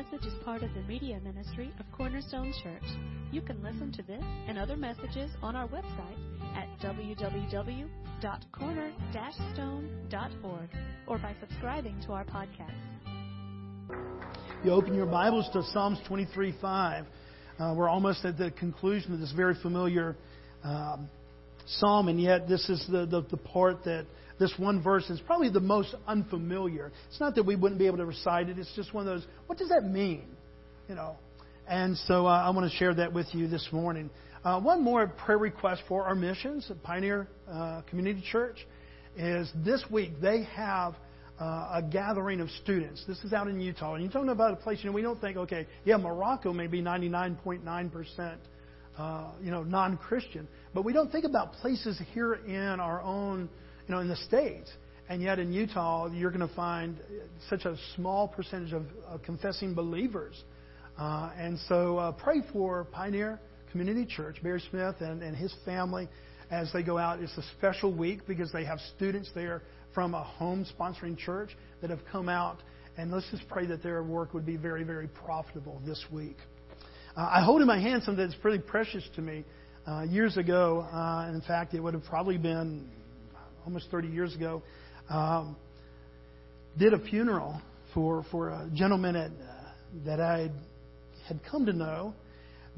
message is part of the media ministry of Cornerstone Church. You can listen to this and other messages on our website at www.corner-stone.org or by subscribing to our podcast. You open your Bibles to Psalms 23:5. Uh, we're almost at the conclusion of this very familiar um, psalm, and yet this is the, the, the part that this one verse is probably the most unfamiliar. It's not that we wouldn't be able to recite it. It's just one of those. What does that mean? You know. And so uh, I want to share that with you this morning. Uh, one more prayer request for our missions at Pioneer uh, Community Church is this week they have uh, a gathering of students. This is out in Utah, and you're talking about a place. You know, we don't think, okay, yeah, Morocco may be 99.9 percent, uh, you know, non-Christian, but we don't think about places here in our own you know, in the States. And yet in Utah, you're going to find such a small percentage of, of confessing believers. Uh, and so uh, pray for Pioneer Community Church, Barry Smith and, and his family as they go out. It's a special week because they have students there from a home sponsoring church that have come out. And let's just pray that their work would be very, very profitable this week. Uh, I hold in my hand something that's pretty precious to me. Uh, years ago, uh, in fact, it would have probably been almost 30 years ago, um, did a funeral for, for a gentleman at, uh, that I had come to know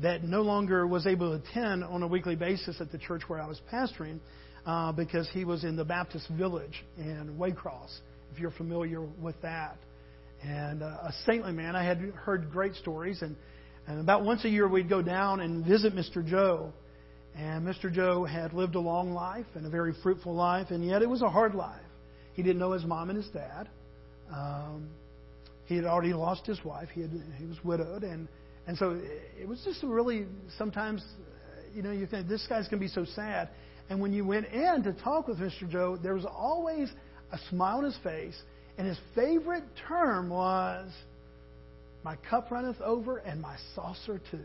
that no longer was able to attend on a weekly basis at the church where I was pastoring uh, because he was in the Baptist village in Waycross, if you're familiar with that. And uh, a saintly man. I had heard great stories, and, and about once a year we'd go down and visit Mr. Joe and Mr. Joe had lived a long life and a very fruitful life, and yet it was a hard life. He didn't know his mom and his dad. Um, he had already lost his wife. He, had, he was widowed, and and so it was just really sometimes, you know, you think this guy's going to be so sad. And when you went in to talk with Mr. Joe, there was always a smile on his face, and his favorite term was, "My cup runneth over, and my saucer too."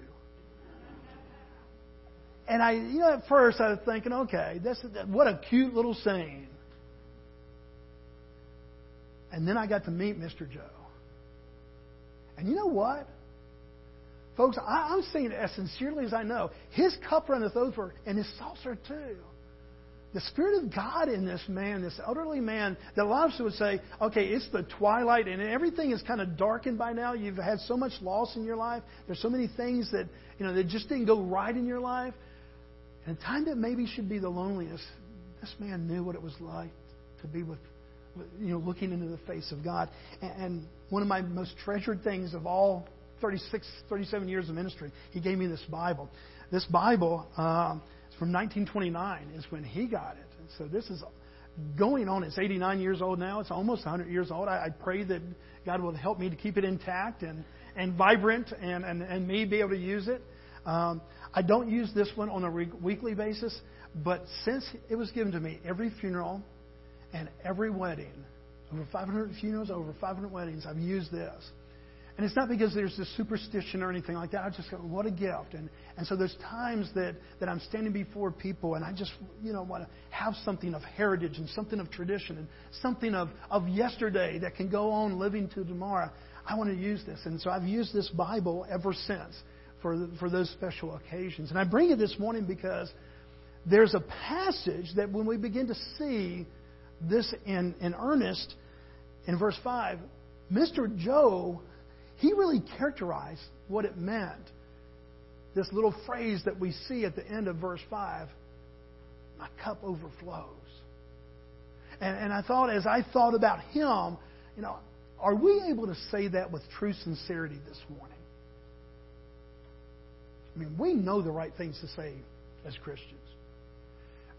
And I, you know, at first I was thinking, okay, that's what a cute little saying. And then I got to meet Mr. Joe. And you know what? Folks, I, I'm saying it as sincerely as I know. His cup runneth over, and his saucer too. The Spirit of God in this man, this elderly man, that a lot of us would say, okay, it's the twilight and everything is kind of darkened by now. You've had so much loss in your life. There's so many things that, you know, that just didn't go right in your life. And a time that maybe should be the loneliest, this man knew what it was like to be with, you know, looking into the face of God. And one of my most treasured things of all 36, 37 years of ministry, he gave me this Bible. This Bible um, is from 1929, is when he got it. And so this is going on. It's 89 years old now. It's almost 100 years old. I, I pray that God will help me to keep it intact and, and vibrant and, and, and me be able to use it. Um, I don't use this one on a re- weekly basis, but since it was given to me, every funeral and every wedding, over 500 funerals, over 500 weddings, I've used this. And it's not because there's this superstition or anything like that. I just go, what a gift. And, and so there's times that, that I'm standing before people and I just, you know, want to have something of heritage and something of tradition and something of, of yesterday that can go on living to tomorrow. I want to use this. And so I've used this Bible ever since for, for those special occasions. And I bring it this morning because there's a passage that when we begin to see this in, in earnest, in verse 5, Mr. Joe, he really characterized what it meant. This little phrase that we see at the end of verse 5 my cup overflows. And, and I thought, as I thought about him, you know, are we able to say that with true sincerity this morning? I mean, we know the right things to say as Christians.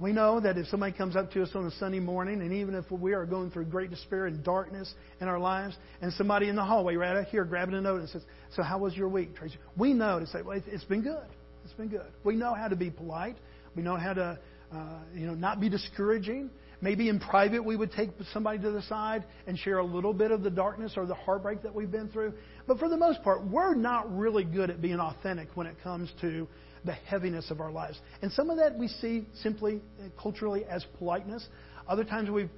We know that if somebody comes up to us on a Sunday morning, and even if we are going through great despair and darkness in our lives, and somebody in the hallway right out here grabbing a note and says, So, how was your week, Tracy? We know to say, Well, it's been good. It's been good. We know how to be polite. We know how to, uh, you know, not be discouraging. Maybe in private we would take somebody to the side and share a little bit of the darkness or the heartbreak that we've been through. But for the most part, we're not really good at being authentic when it comes to the heaviness of our lives. And some of that we see simply uh, culturally as politeness. Other times we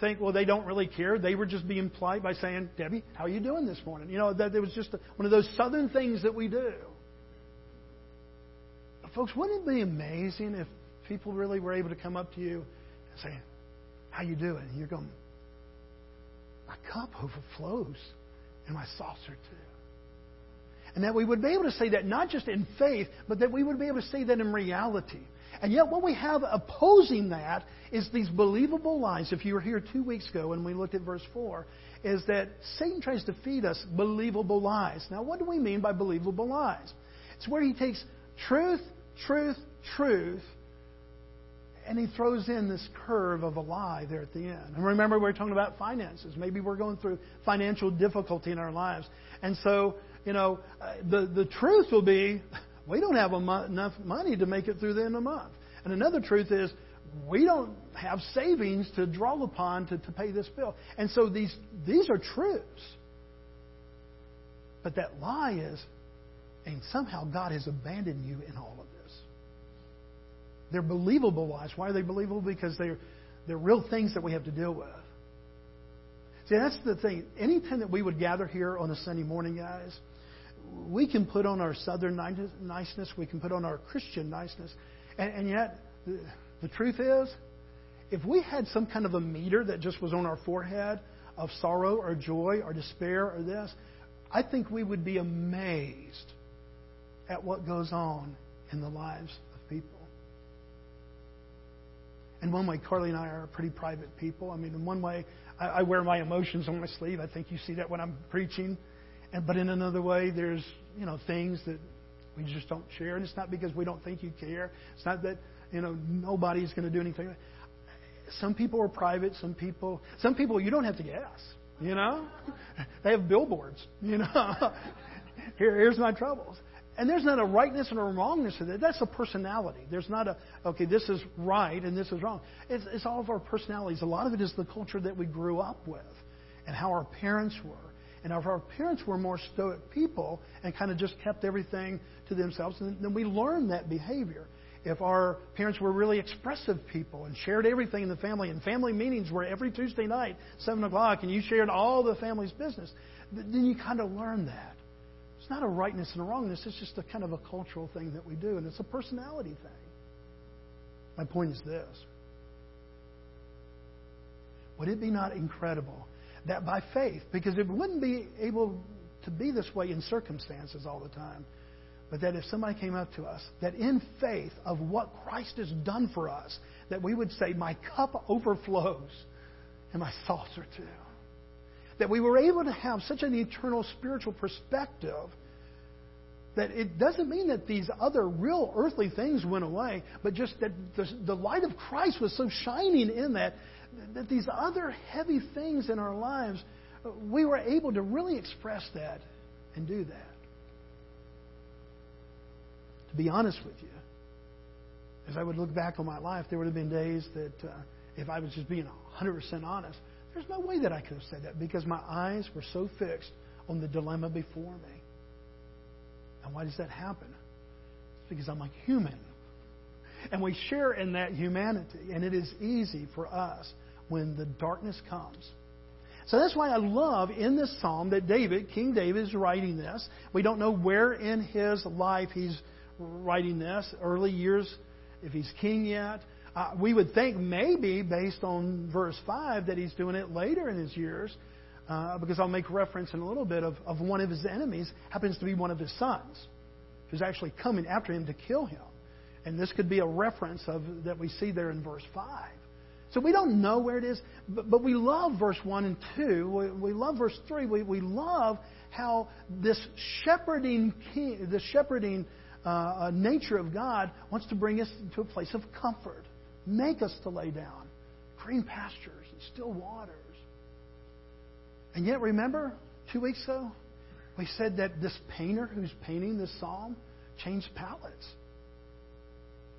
think, well, they don't really care. They were just being polite by saying, Debbie, how are you doing this morning? You know, that it was just one of those southern things that we do. Folks, wouldn't it be amazing if people really were able to come up to you and say, how you doing? You're going, my cup overflows and my saucer too. And that we would be able to say that not just in faith, but that we would be able to say that in reality. And yet, what we have opposing that is these believable lies. If you were here two weeks ago and we looked at verse 4, is that Satan tries to feed us believable lies. Now, what do we mean by believable lies? It's where he takes truth, truth, truth, and he throws in this curve of a lie there at the end. And remember, we we're talking about finances. Maybe we're going through financial difficulty in our lives. And so, you know, uh, the, the truth will be we don't have enough money to make it through the end of the month. And another truth is we don't have savings to draw upon to, to pay this bill. And so these, these are truths. But that lie is, and somehow God has abandoned you in all of this. They're believable lies. Why are they believable? Because they're, they're real things that we have to deal with. See, that's the thing. Anytime that we would gather here on a Sunday morning, guys, we can put on our southern niceness, we can put on our Christian niceness, and, and yet the, the truth is, if we had some kind of a meter that just was on our forehead of sorrow or joy or despair or this, I think we would be amazed at what goes on in the lives of people. In one way, Carly and I are pretty private people. I mean, in one way, I, I wear my emotions on my sleeve. I think you see that when I'm preaching. And, but in another way, there's you know things that we just don't share, and it's not because we don't think you care. It's not that you know nobody's going to do anything. Some people are private. Some people, some people you don't have to guess. You know, they have billboards. You know, here, here's my troubles. And there's not a rightness and a wrongness to that. That's a personality. There's not a, okay, this is right and this is wrong. It's, it's all of our personalities. A lot of it is the culture that we grew up with and how our parents were and if our parents were more stoic people and kind of just kept everything to themselves, then we learn that behavior. If our parents were really expressive people and shared everything in the family, and family meetings were every Tuesday night, 7 o'clock, and you shared all the family's business, then you kind of learn that. It's not a rightness and a wrongness, it's just a kind of a cultural thing that we do, and it's a personality thing. My point is this Would it be not incredible that by faith, because it wouldn't be able to be this way in circumstances all the time. But that if somebody came up to us, that in faith of what Christ has done for us, that we would say, My cup overflows and my saucer too. That we were able to have such an eternal spiritual perspective that it doesn't mean that these other real earthly things went away, but just that the, the light of Christ was so shining in that that these other heavy things in our lives, we were able to really express that and do that. To be honest with you, as I would look back on my life, there would have been days that uh, if I was just being 100% honest, there's no way that I could have said that because my eyes were so fixed on the dilemma before me. And why does that happen? It's because I'm a human. And we share in that humanity. And it is easy for us when the darkness comes. So that's why I love in this psalm that David, King David, is writing this. We don't know where in his life he's writing this, early years, if he's king yet. Uh, we would think maybe, based on verse 5, that he's doing it later in his years, uh, because I'll make reference in a little bit of, of one of his enemies, happens to be one of his sons, who's actually coming after him to kill him. And this could be a reference of that we see there in verse 5. So we don't know where it is, but, but we love verse 1 and 2. We, we love verse 3. We, we love how this shepherding, king, shepherding uh, uh, nature of God wants to bring us to a place of comfort, make us to lay down, green pastures and still waters. And yet, remember, two weeks ago, we said that this painter who's painting this psalm changed palettes.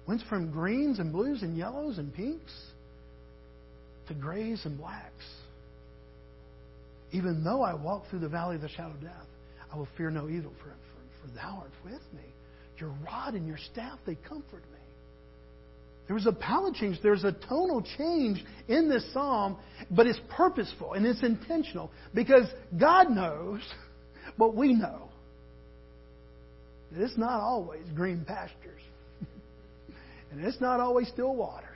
Went from greens and blues and yellows and pinks to grays and blacks. Even though I walk through the valley of the shadow of death, I will fear no evil, for, for, for thou art with me. Your rod and your staff, they comfort me. There was a palette change. There's a tonal change in this psalm, but it's purposeful and it's intentional because God knows what we know. It's not always green pastures, and it's not always still waters.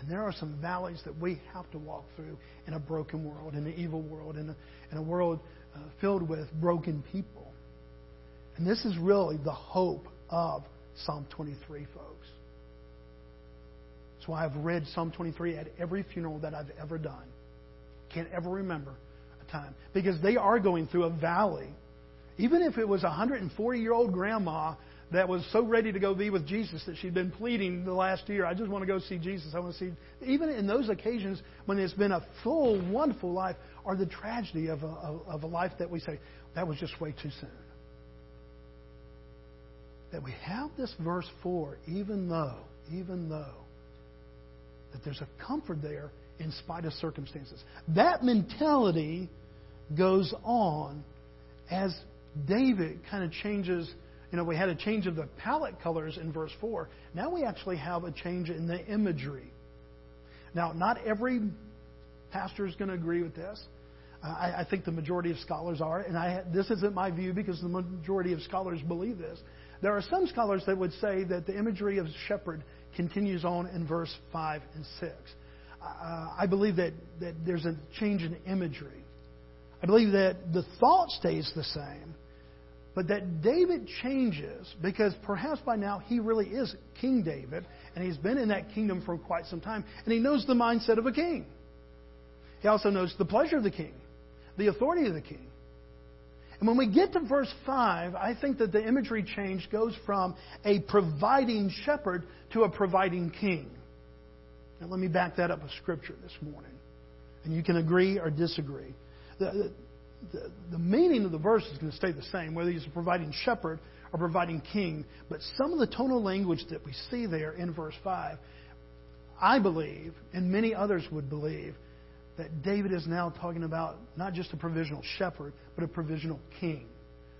And there are some valleys that we have to walk through in a broken world, in an evil world, in a, in a world uh, filled with broken people. And this is really the hope of Psalm 23, folks. That's why I've read Psalm 23 at every funeral that I've ever done. Can't ever remember a time. Because they are going through a valley. Even if it was a 140 year old grandma that was so ready to go be with Jesus that she'd been pleading the last year, I just want to go see Jesus. I want to see. Even in those occasions when it's been a full, wonderful life, or the tragedy of a, of a life that we say, that was just way too soon that we have this verse 4, even though, even though, that there's a comfort there in spite of circumstances. That mentality goes on as David kind of changes. You know, we had a change of the palette colors in verse 4. Now we actually have a change in the imagery. Now, not every pastor is going to agree with this. I, I think the majority of scholars are, and I, this isn't my view because the majority of scholars believe this. There are some scholars that would say that the imagery of shepherd continues on in verse 5 and 6. Uh, I believe that, that there's a change in imagery. I believe that the thought stays the same, but that David changes because perhaps by now he really is King David, and he's been in that kingdom for quite some time, and he knows the mindset of a king. He also knows the pleasure of the king, the authority of the king. And when we get to verse 5, I think that the imagery change goes from a providing shepherd to a providing king. Now, let me back that up with Scripture this morning. And you can agree or disagree. The, the, the meaning of the verse is going to stay the same, whether he's a providing shepherd or providing king. But some of the tonal language that we see there in verse 5, I believe, and many others would believe, that David is now talking about not just a provisional shepherd, but a provisional king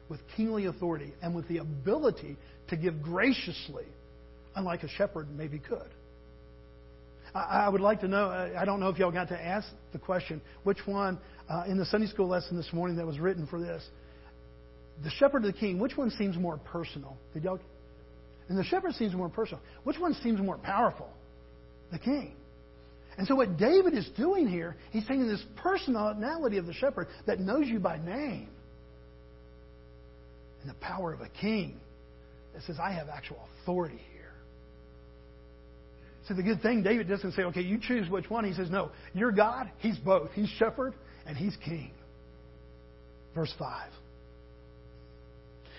with kingly authority and with the ability to give graciously, unlike a shepherd maybe could. I, would like to know, I don't know if y'all got to ask the question, which one uh, in the Sunday school lesson this morning that was written for this, the shepherd or the king, which one seems more personal? Did y'all? And the shepherd seems more personal. Which one seems more powerful? The king. And so, what David is doing here, he's taking this personality of the shepherd that knows you by name and the power of a king that says, I have actual authority here. So, the good thing, David doesn't say, okay, you choose which one. He says, no, you're God, he's both. He's shepherd and he's king. Verse 5.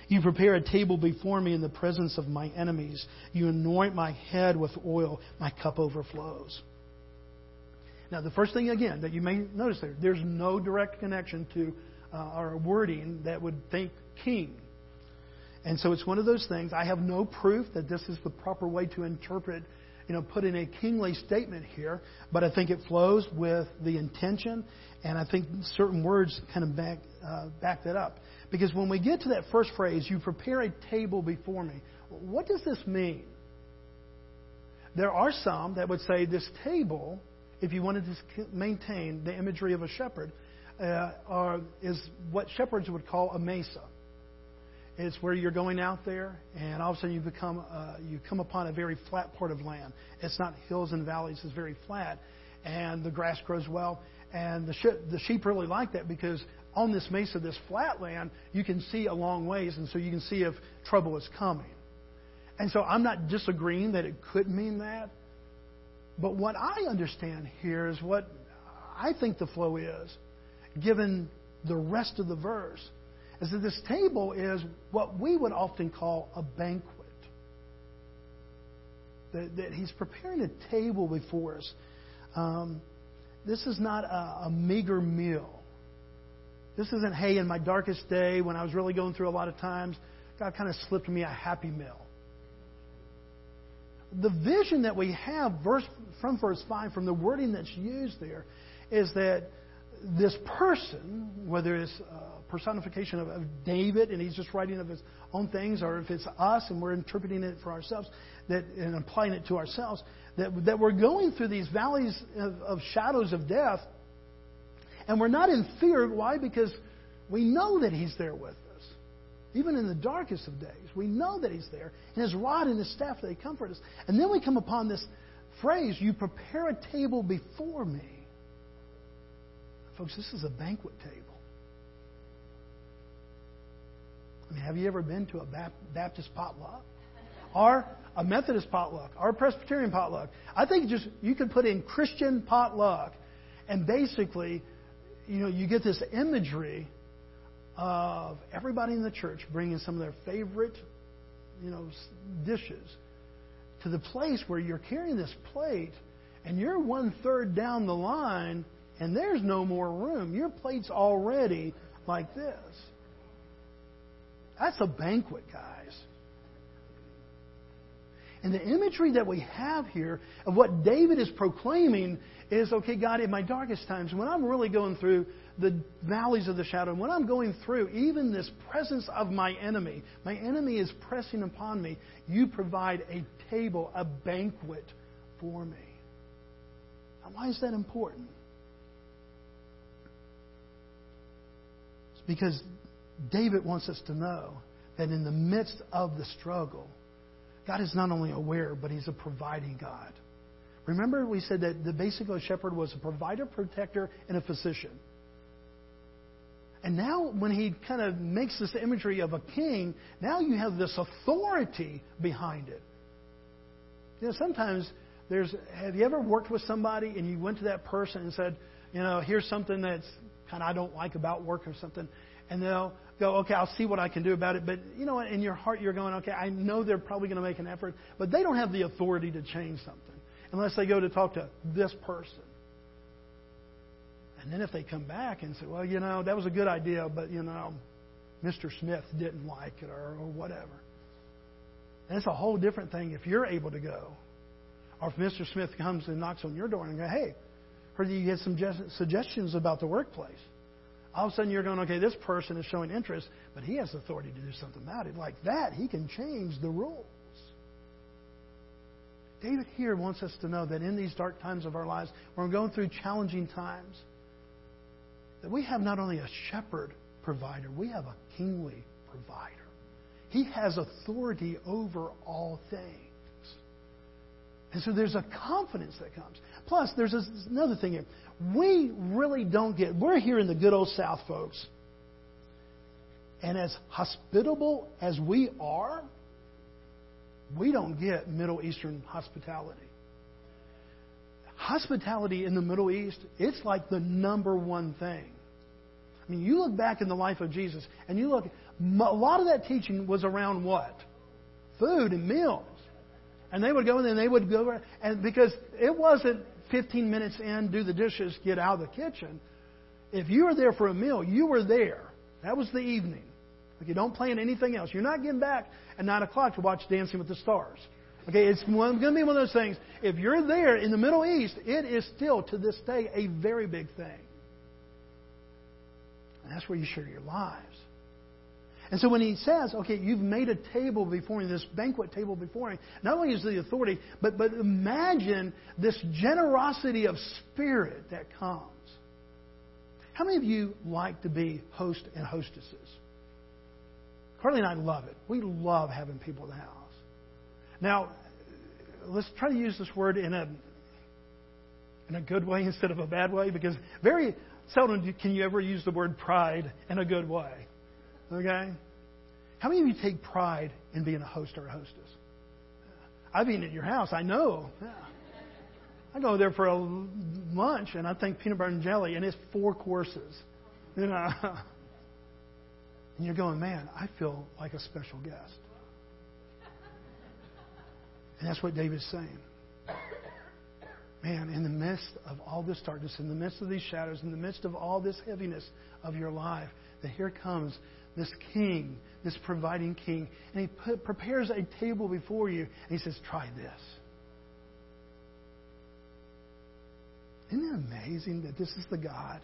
You prepare a table before me in the presence of my enemies. You anoint my head with oil. My cup overflows. Now, the first thing, again, that you may notice there, there's no direct connection to uh, our wording that would think king. And so it's one of those things. I have no proof that this is the proper way to interpret, you know, put in a kingly statement here, but I think it flows with the intention, and I think certain words kind of back, uh, back that up. Because when we get to that first phrase, you prepare a table before me, what does this mean? There are some that would say this table if you wanted to maintain the imagery of a shepherd, uh, are, is what shepherds would call a mesa. It's where you're going out there, and all of a sudden you become uh, you come upon a very flat part of land. It's not hills and valleys; it's very flat, and the grass grows well. And the sheep, the sheep really like that because on this mesa, this flat land, you can see a long ways, and so you can see if trouble is coming. And so I'm not disagreeing that it could mean that, but what I understand here is what I think the flow is, given the rest of the verse, is that this table is what we would often call a banquet. That, that he's preparing a table before us. Um, this is not a, a meager meal. This isn't, hey, in my darkest day when I was really going through a lot of times, God kind of slipped me a happy meal the vision that we have verse, from verse 5, from the wording that's used there, is that this person, whether it's a personification of, of David and he's just writing of his own things, or if it's us and we're interpreting it for ourselves that, and applying it to ourselves, that, that we're going through these valleys of, of shadows of death and we're not in fear. Why? Because we know that He's there with us. Even in the darkest of days, we know that He's there. And His rod and His staff, they comfort us. And then we come upon this phrase, You prepare a table before me. Folks, this is a banquet table. I mean, have you ever been to a Baptist potluck? Or a Methodist potluck? Or a Presbyterian potluck? I think just you could put in Christian potluck, and basically you know, you get this imagery of everybody in the church bringing some of their favorite, you know, dishes to the place where you're carrying this plate and you're one third down the line and there's no more room. Your plate's already like this. That's a banquet, guys. And the imagery that we have here of what David is proclaiming is okay, God, in my darkest times, when I'm really going through the valleys of the shadow, And when I'm going through even this presence of my enemy, my enemy is pressing upon me, you provide a table, a banquet for me. Now, why is that important? It's because David wants us to know that in the midst of the struggle, God is not only aware, but He's a providing God. Remember, we said that the basically shepherd was a provider, protector, and a physician. And now, when he kind of makes this imagery of a king, now you have this authority behind it. You know, sometimes there's. Have you ever worked with somebody and you went to that person and said, you know, here's something that's kind of I don't like about work or something, and they'll go, okay, I'll see what I can do about it. But you know, in your heart, you're going, okay, I know they're probably going to make an effort, but they don't have the authority to change something unless they go to talk to this person. And then if they come back and say, well, you know, that was a good idea, but you know, Mr. Smith didn't like it or, or whatever. And it's a whole different thing if you're able to go. Or if Mr. Smith comes and knocks on your door and goes, hey, heard you had some suggestions about the workplace all of a sudden you're going, okay, this person is showing interest, but he has authority to do something about it. Like that, he can change the rules. David here wants us to know that in these dark times of our lives, when we're going through challenging times, that we have not only a shepherd provider, we have a kingly provider. He has authority over all things. And so there's a confidence that comes. Plus, there's another thing here we really don't get. We're here in the good old South, folks. And as hospitable as we are, we don't get Middle Eastern hospitality. Hospitality in the Middle East, it's like the number one thing. I mean, you look back in the life of Jesus, and you look, a lot of that teaching was around what? Food and meals. And they would go in and they would go, and because it wasn't 15 minutes in, do the dishes, get out of the kitchen. If you were there for a meal, you were there. That was the evening. Okay, don't plan anything else. You're not getting back at 9 o'clock to watch Dancing with the Stars. Okay, it's going to be one of those things. If you're there in the Middle East, it is still, to this day, a very big thing. And that's where you share your lives. And so when he says, okay, you've made a table before me, this banquet table before me, not only is the authority, but, but imagine this generosity of spirit that comes. How many of you like to be host and hostesses? Carly and I love it. We love having people in the house. Now, let's try to use this word in a in a good way instead of a bad way, because very seldom can you ever use the word pride in a good way. Okay? How many of you take pride in being a host or a hostess? I've eaten at your house. I know. Yeah. I go there for a lunch and I think peanut butter and jelly, and it's four courses. You know, and you're going, man, I feel like a special guest. And that's what David's saying. Man, in the midst of all this darkness, in the midst of these shadows, in the midst of all this heaviness of your life, that here comes this king, this providing king, and he put, prepares a table before you, and he says, Try this. Isn't it amazing that this is the God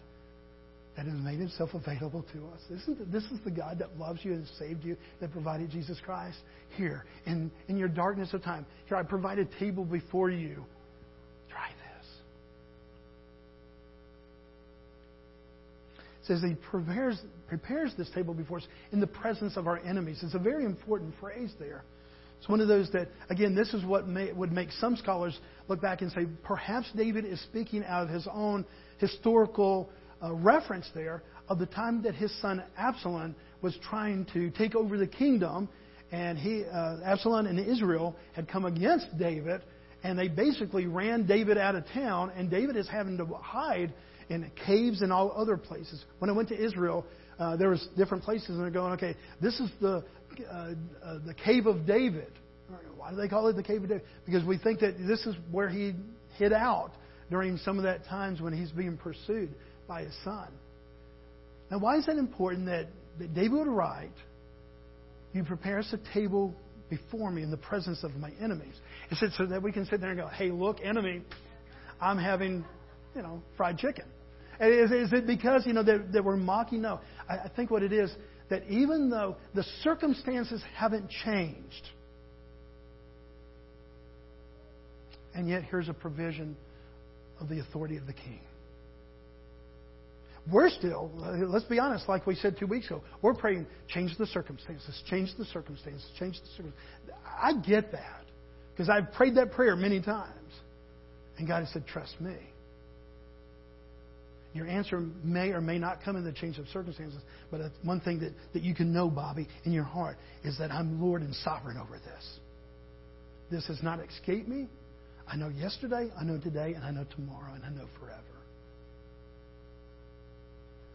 that has made himself available to us. Isn't it, this is the God that loves you and saved you, that provided Jesus Christ here in, in your darkness of time. Here, I provide a table before you. Try this. It says he prepares, prepares this table before us in the presence of our enemies. It's a very important phrase there. It's one of those that, again, this is what may, would make some scholars look back and say perhaps David is speaking out of his own historical uh, reference there of the time that his son Absalom was trying to take over the kingdom, and he, uh, Absalom and Israel had come against David, and they basically ran David out of town, and David is having to hide in caves and all other places. When I went to Israel, uh, there was different places, and they're going, okay, this is the uh, uh, the cave of David. Why do they call it the cave of David? Because we think that this is where he hid out during some of that times when he's being pursued by his son. Now, why is that important that, that David would write, You prepare us a table before me in the presence of my enemies? It said so that we can sit there and go, Hey, look, enemy, I'm having, you know, fried chicken. Is, is it because, you know, that, that we're mocking? No. I, I think what it is, that even though the circumstances haven't changed, and yet here's a provision of the authority of the king. We're still, let's be honest, like we said two weeks ago, we're praying, change the circumstances, change the circumstances, change the circumstances. I get that because I've prayed that prayer many times. And God has said, trust me. Your answer may or may not come in the change of circumstances, but one thing that, that you can know, Bobby, in your heart is that I'm Lord and sovereign over this. This has not escaped me. I know yesterday, I know today, and I know tomorrow, and I know forever.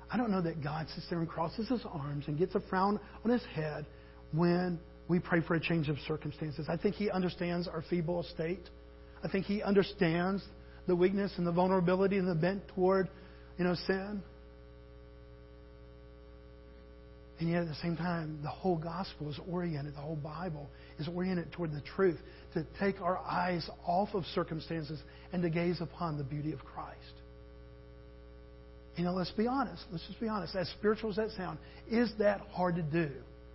I don't know that God sits there and crosses his arms and gets a frown on his head when we pray for a change of circumstances. I think he understands our feeble estate. I think he understands the weakness and the vulnerability and the bent toward, you know, sin. And yet at the same time, the whole gospel is oriented, the whole Bible is oriented toward the truth, to take our eyes off of circumstances and to gaze upon the beauty of Christ. You know, let's be honest. Let's just be honest. As spiritual as that sounds, is that hard to do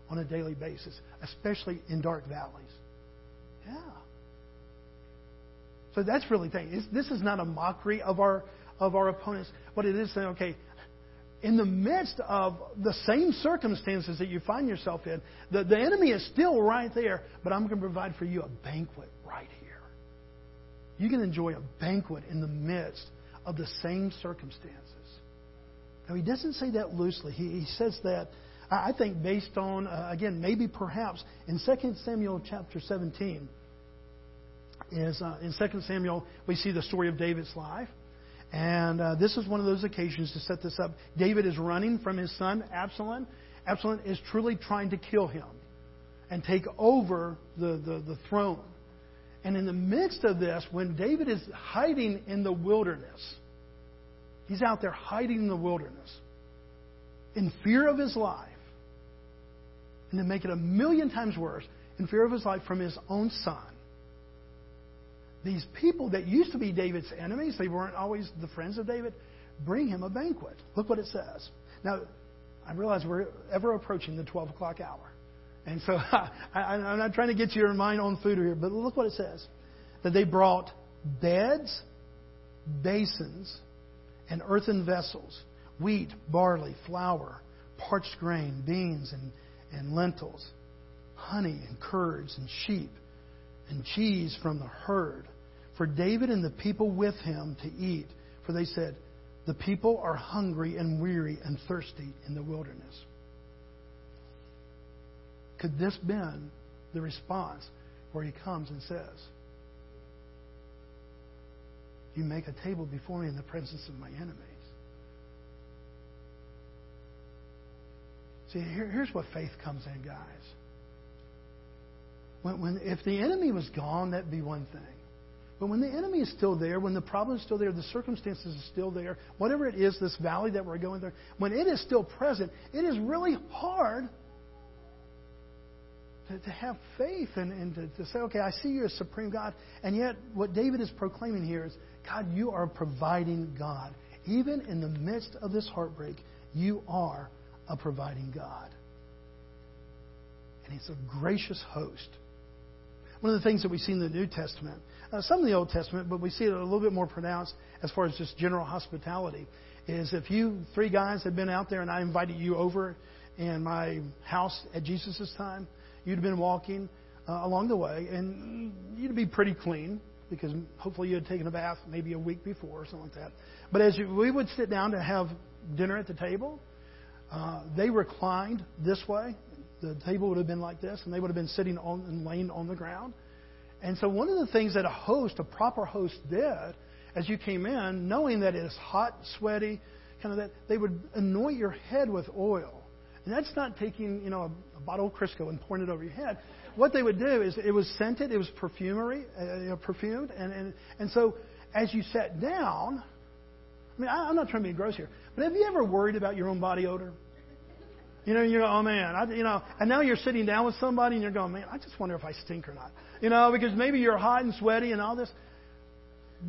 on a daily basis, especially in dark valleys? Yeah. So that's really the thing. This is not a mockery of our of our opponents. What it is saying, okay, in the midst of the same circumstances that you find yourself in, the, the enemy is still right there, but I'm going to provide for you a banquet right here. You can enjoy a banquet in the midst of the same circumstances. Now, he doesn't say that loosely. He, he says that, I think, based on, uh, again, maybe perhaps in 2 Samuel chapter 17. Is, uh, in 2 Samuel, we see the story of David's life. And uh, this is one of those occasions to set this up. David is running from his son, Absalom. Absalom is truly trying to kill him and take over the, the, the throne. And in the midst of this, when David is hiding in the wilderness, He's out there hiding in the wilderness in fear of his life. And to make it a million times worse, in fear of his life from his own son. These people that used to be David's enemies, they weren't always the friends of David, bring him a banquet. Look what it says. Now, I realize we're ever approaching the 12 o'clock hour. And so I, am not trying to get your mind on food here, but look what it says. That they brought beds, basins, and earthen vessels, wheat, barley, flour, parched grain, beans, and, and lentils, honey and curds, and sheep, and cheese from the herd, for David and the people with him to eat. For they said, The people are hungry and weary and thirsty in the wilderness. Could this been the response where he comes and says, you make a table before me in the presence of my enemies. See, here, here's what faith comes in, guys. When, when, if the enemy was gone, that'd be one thing. But when the enemy is still there, when the problem is still there, the circumstances are still there, whatever it is, this valley that we're going through, when it is still present, it is really hard to, to have faith and, and to, to say, okay, I see you as supreme God. And yet, what David is proclaiming here is God, you are providing God. Even in the midst of this heartbreak, You are a providing God. And He's a gracious host. One of the things that we see in the New Testament, uh, some in the Old Testament, but we see it a little bit more pronounced as far as just general hospitality, is if you three guys had been out there and I invited you over in my house at Jesus' time, you'd have been walking uh, along the way and you'd be pretty clean because hopefully you had taken a bath maybe a week before or something like that. But as you, we would sit down to have dinner at the table, uh, they reclined this way. The table would have been like this, and they would have been sitting on and laying on the ground. And so, one of the things that a host, a proper host, did as you came in, knowing that it is hot, sweaty, kind of that, they would anoint your head with oil. And that's not taking, you know, a, a bottle of Crisco and pouring it over your head. What they would do is it was scented, it was perfumery, uh, you know, perfumed, and, and and so as you sat down, I mean, I, I'm not trying to be gross here, but have you ever worried about your own body odor? You know, you go, oh man, I, you know, and now you're sitting down with somebody and you're going, man, I just wonder if I stink or not. You know, because maybe you're hot and sweaty and all this.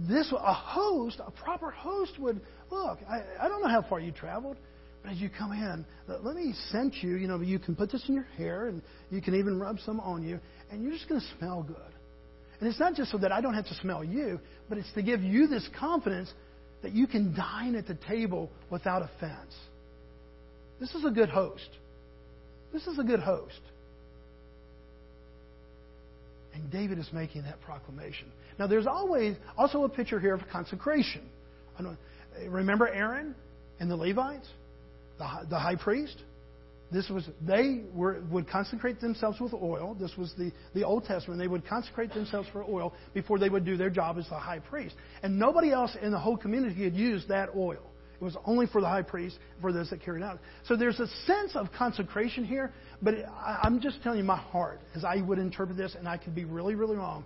This, a host, a proper host would, look, I, I don't know how far you traveled, but as you come in, let me scent you. You know, you can put this in your hair and you can even rub some on you, and you're just going to smell good. And it's not just so that I don't have to smell you, but it's to give you this confidence that you can dine at the table without offense. This is a good host. This is a good host. And David is making that proclamation. Now, there's always also a picture here of consecration. Remember Aaron and the Levites, the, the high priest? This was they were, would consecrate themselves with oil. This was the, the Old Testament. They would consecrate themselves for oil before they would do their job as the high priest. And nobody else in the whole community had used that oil. It was only for the high priest, for those that carried out. So there's a sense of consecration here, but I'm just telling you my heart as I would interpret this, and I could be really, really wrong.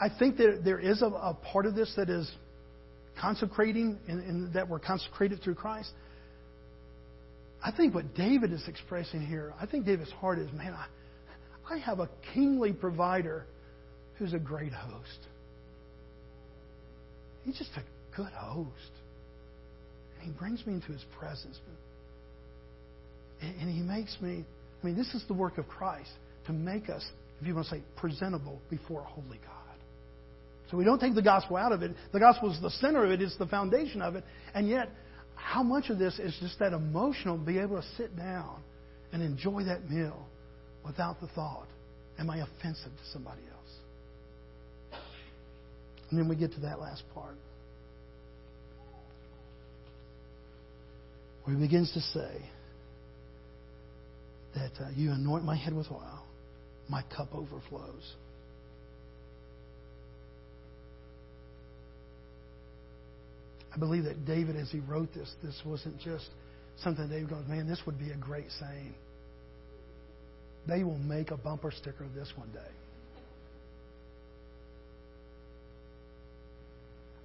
I think that there is a, a part of this that is consecrating, and, and that we're consecrated through Christ. I think what David is expressing here, I think David's heart is, man, I, I have a kingly provider who's a great host. He's just a good host. He brings me into his presence. And he makes me, I mean, this is the work of Christ to make us, if you want to say, presentable before a holy God. So we don't take the gospel out of it. The gospel is the center of it, it's the foundation of it. And yet, how much of this is just that emotional, be able to sit down and enjoy that meal without the thought, am I offensive to somebody else? And then we get to that last part. Where he begins to say that uh, you anoint my head with oil, my cup overflows. I believe that David, as he wrote this, this wasn't just something David goes, man, this would be a great saying. They will make a bumper sticker of this one day.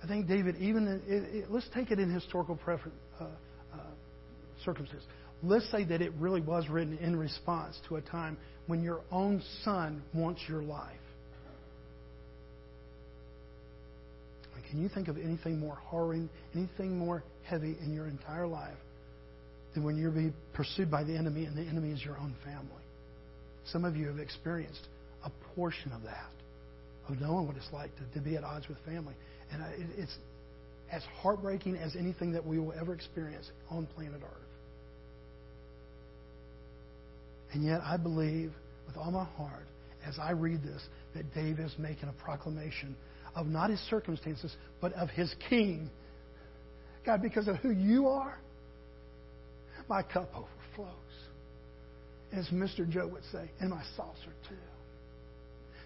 I think David, even it, it, let's take it in historical preference, uh, Let's say that it really was written in response to a time when your own son wants your life. Can you think of anything more horrid, anything more heavy in your entire life than when you're being pursued by the enemy and the enemy is your own family? Some of you have experienced a portion of that, of knowing what it's like to, to be at odds with family. And it's as heartbreaking as anything that we will ever experience on planet Earth. And yet, I believe with all my heart, as I read this, that Dave is making a proclamation of not his circumstances, but of his king. God, because of who you are, my cup overflows. As Mr. Joe would say, and my saucer too.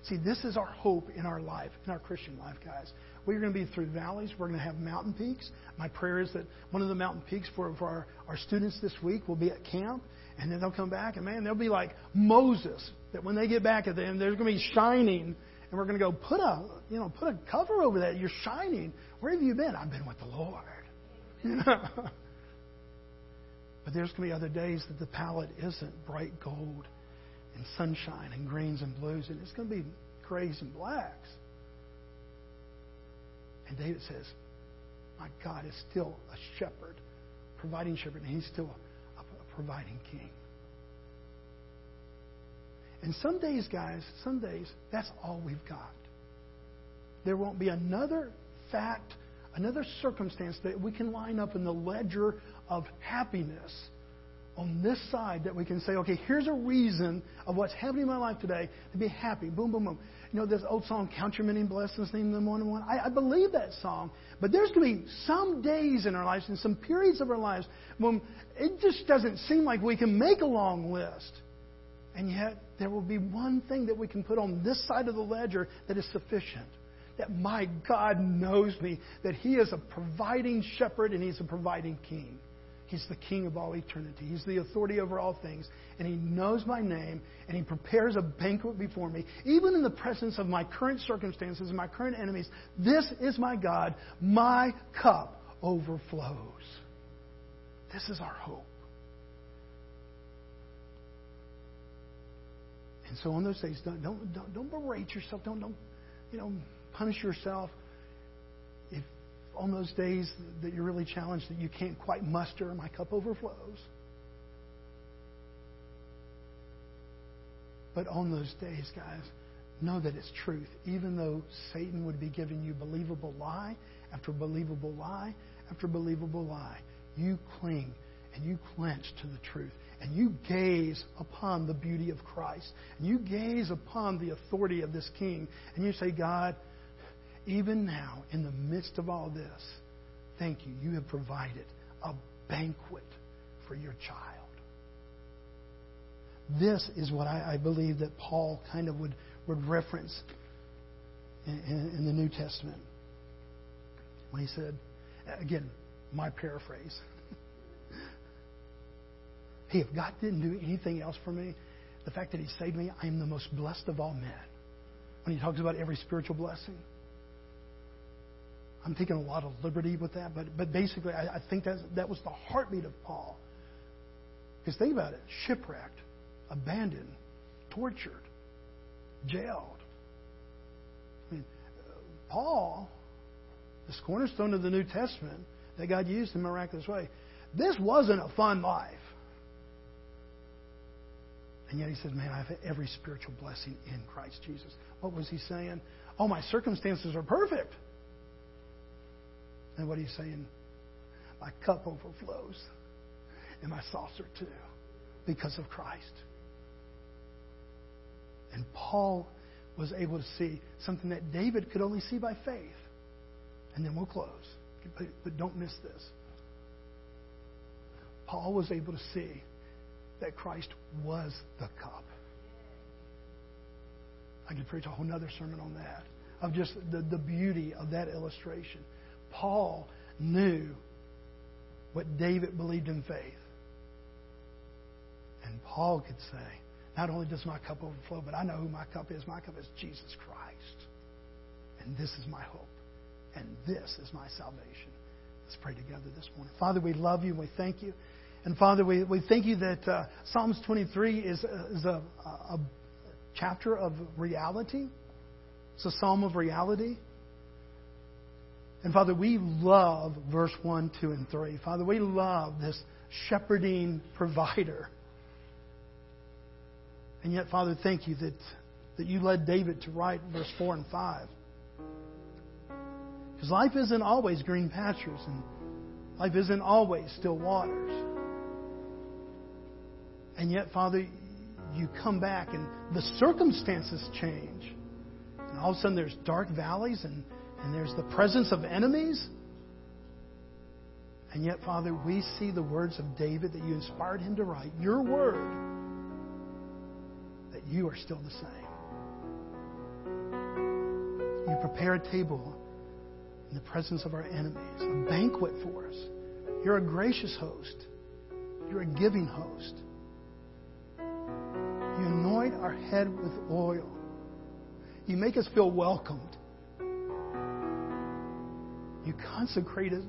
See, this is our hope in our life, in our Christian life, guys. We're going to be through valleys. We're going to have mountain peaks. My prayer is that one of the mountain peaks for, for our, our students this week will be at camp. And then they'll come back, and man, they'll be like Moses. That when they get back at them, they're going to be shining and we're going to go put a you know put a cover over that. You're shining. Where have you been? I've been with the Lord. You know? but there's going to be other days that the palette isn't bright gold and sunshine and greens and blues, and it's going to be grays and blacks. And David says, My God is still a shepherd providing shepherd, and He's still a providing King. And some days, guys, some days, that's all we've got. There won't be another fact, another circumstance that we can line up in the ledger of happiness on this side that we can say, okay, here's a reason of what's happening in my life today to be happy. Boom, boom, boom. You know, this old song, Count Your Many Blessings, name them one and one. I, I believe that song. But there's going to be some days in our lives and some periods of our lives when it just doesn't seem like we can make a long list. And yet, there will be one thing that we can put on this side of the ledger that is sufficient. That my God knows me, that He is a providing shepherd and He's a providing king. He's the king of all eternity. He's the authority over all things. And He knows my name, and He prepares a banquet before me, even in the presence of my current circumstances and my current enemies. This is my God. My cup overflows. This is our hope. And so on those days, don't, don't, don't, don't berate yourself. Don't, don't, you know, punish yourself. On those days that you're really challenged that you can't quite muster, my cup overflows. But on those days, guys, know that it's truth. Even though Satan would be giving you believable lie after believable lie after believable lie, you cling and you clench to the truth and you gaze upon the beauty of Christ, and you gaze upon the authority of this King, and you say, God, even now, in the midst of all this, thank you. You have provided a banquet for your child. This is what I, I believe that Paul kind of would, would reference in, in, in the New Testament. When he said, again, my paraphrase. Hey, if God didn't do anything else for me, the fact that He saved me, I am the most blessed of all men. When He talks about every spiritual blessing, I'm taking a lot of liberty with that, but, but basically, I, I think that that was the heartbeat of Paul. Because think about it shipwrecked, abandoned, tortured, jailed. I mean, Paul, this cornerstone of the New Testament that God used in a miraculous way, this wasn't a fun life. And yet he says, Man, I have every spiritual blessing in Christ Jesus. What was he saying? Oh, my circumstances are perfect. And what he's saying? My cup overflows, and my saucer too, because of Christ. And Paul was able to see something that David could only see by faith. And then we'll close. But, but don't miss this. Paul was able to see that Christ was the cup. I could preach a whole other sermon on that, of just the, the beauty of that illustration. Paul knew what David believed in faith. And Paul could say, not only does my cup overflow, but I know who my cup is. My cup is Jesus Christ. And this is my hope. And this is my salvation. Let's pray together this morning. Father, we love you and we thank you. And Father, we, we thank you that uh, Psalms 23 is, is a, a chapter of reality. It's a psalm of reality. And Father, we love verse 1, 2, and 3. Father, we love this shepherding provider. And yet, Father, thank you that, that you led David to write verse 4 and 5. Because life isn't always green pastures, and life isn't always still waters. And yet, Father, you come back and the circumstances change. And all of a sudden there's dark valleys and, and there's the presence of enemies. And yet, Father, we see the words of David that you inspired him to write, your word, that you are still the same. You prepare a table in the presence of our enemies, a banquet for us. You're a gracious host. You're a giving host. You anoint our head with oil. You make us feel welcomed. You consecrate it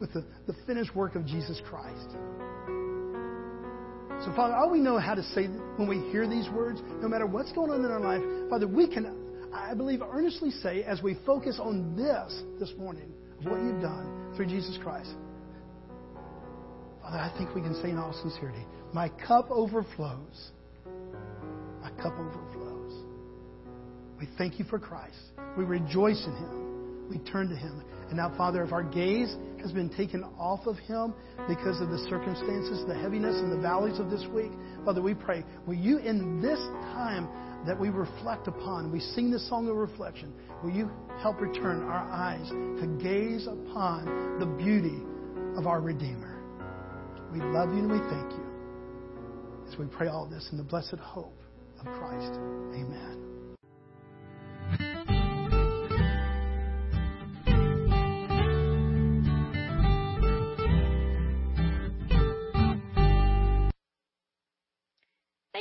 with the, the finished work of Jesus Christ. So, Father, all we know how to say when we hear these words, no matter what's going on in our life, Father, we can, I believe, earnestly say as we focus on this this morning of what you've done through Jesus Christ. Father, I think we can say in all sincerity, my cup overflows. My cup overflows. We thank you for Christ. We rejoice in him. We turn to him. And now, Father, if our gaze has been taken off of him because of the circumstances, the heaviness, and the valleys of this week, Father, we pray, will you in this time that we reflect upon, we sing this song of reflection, will you help return our eyes to gaze upon the beauty of our Redeemer? We love you and we thank you as we pray all this in the blessed hope of Christ. Amen.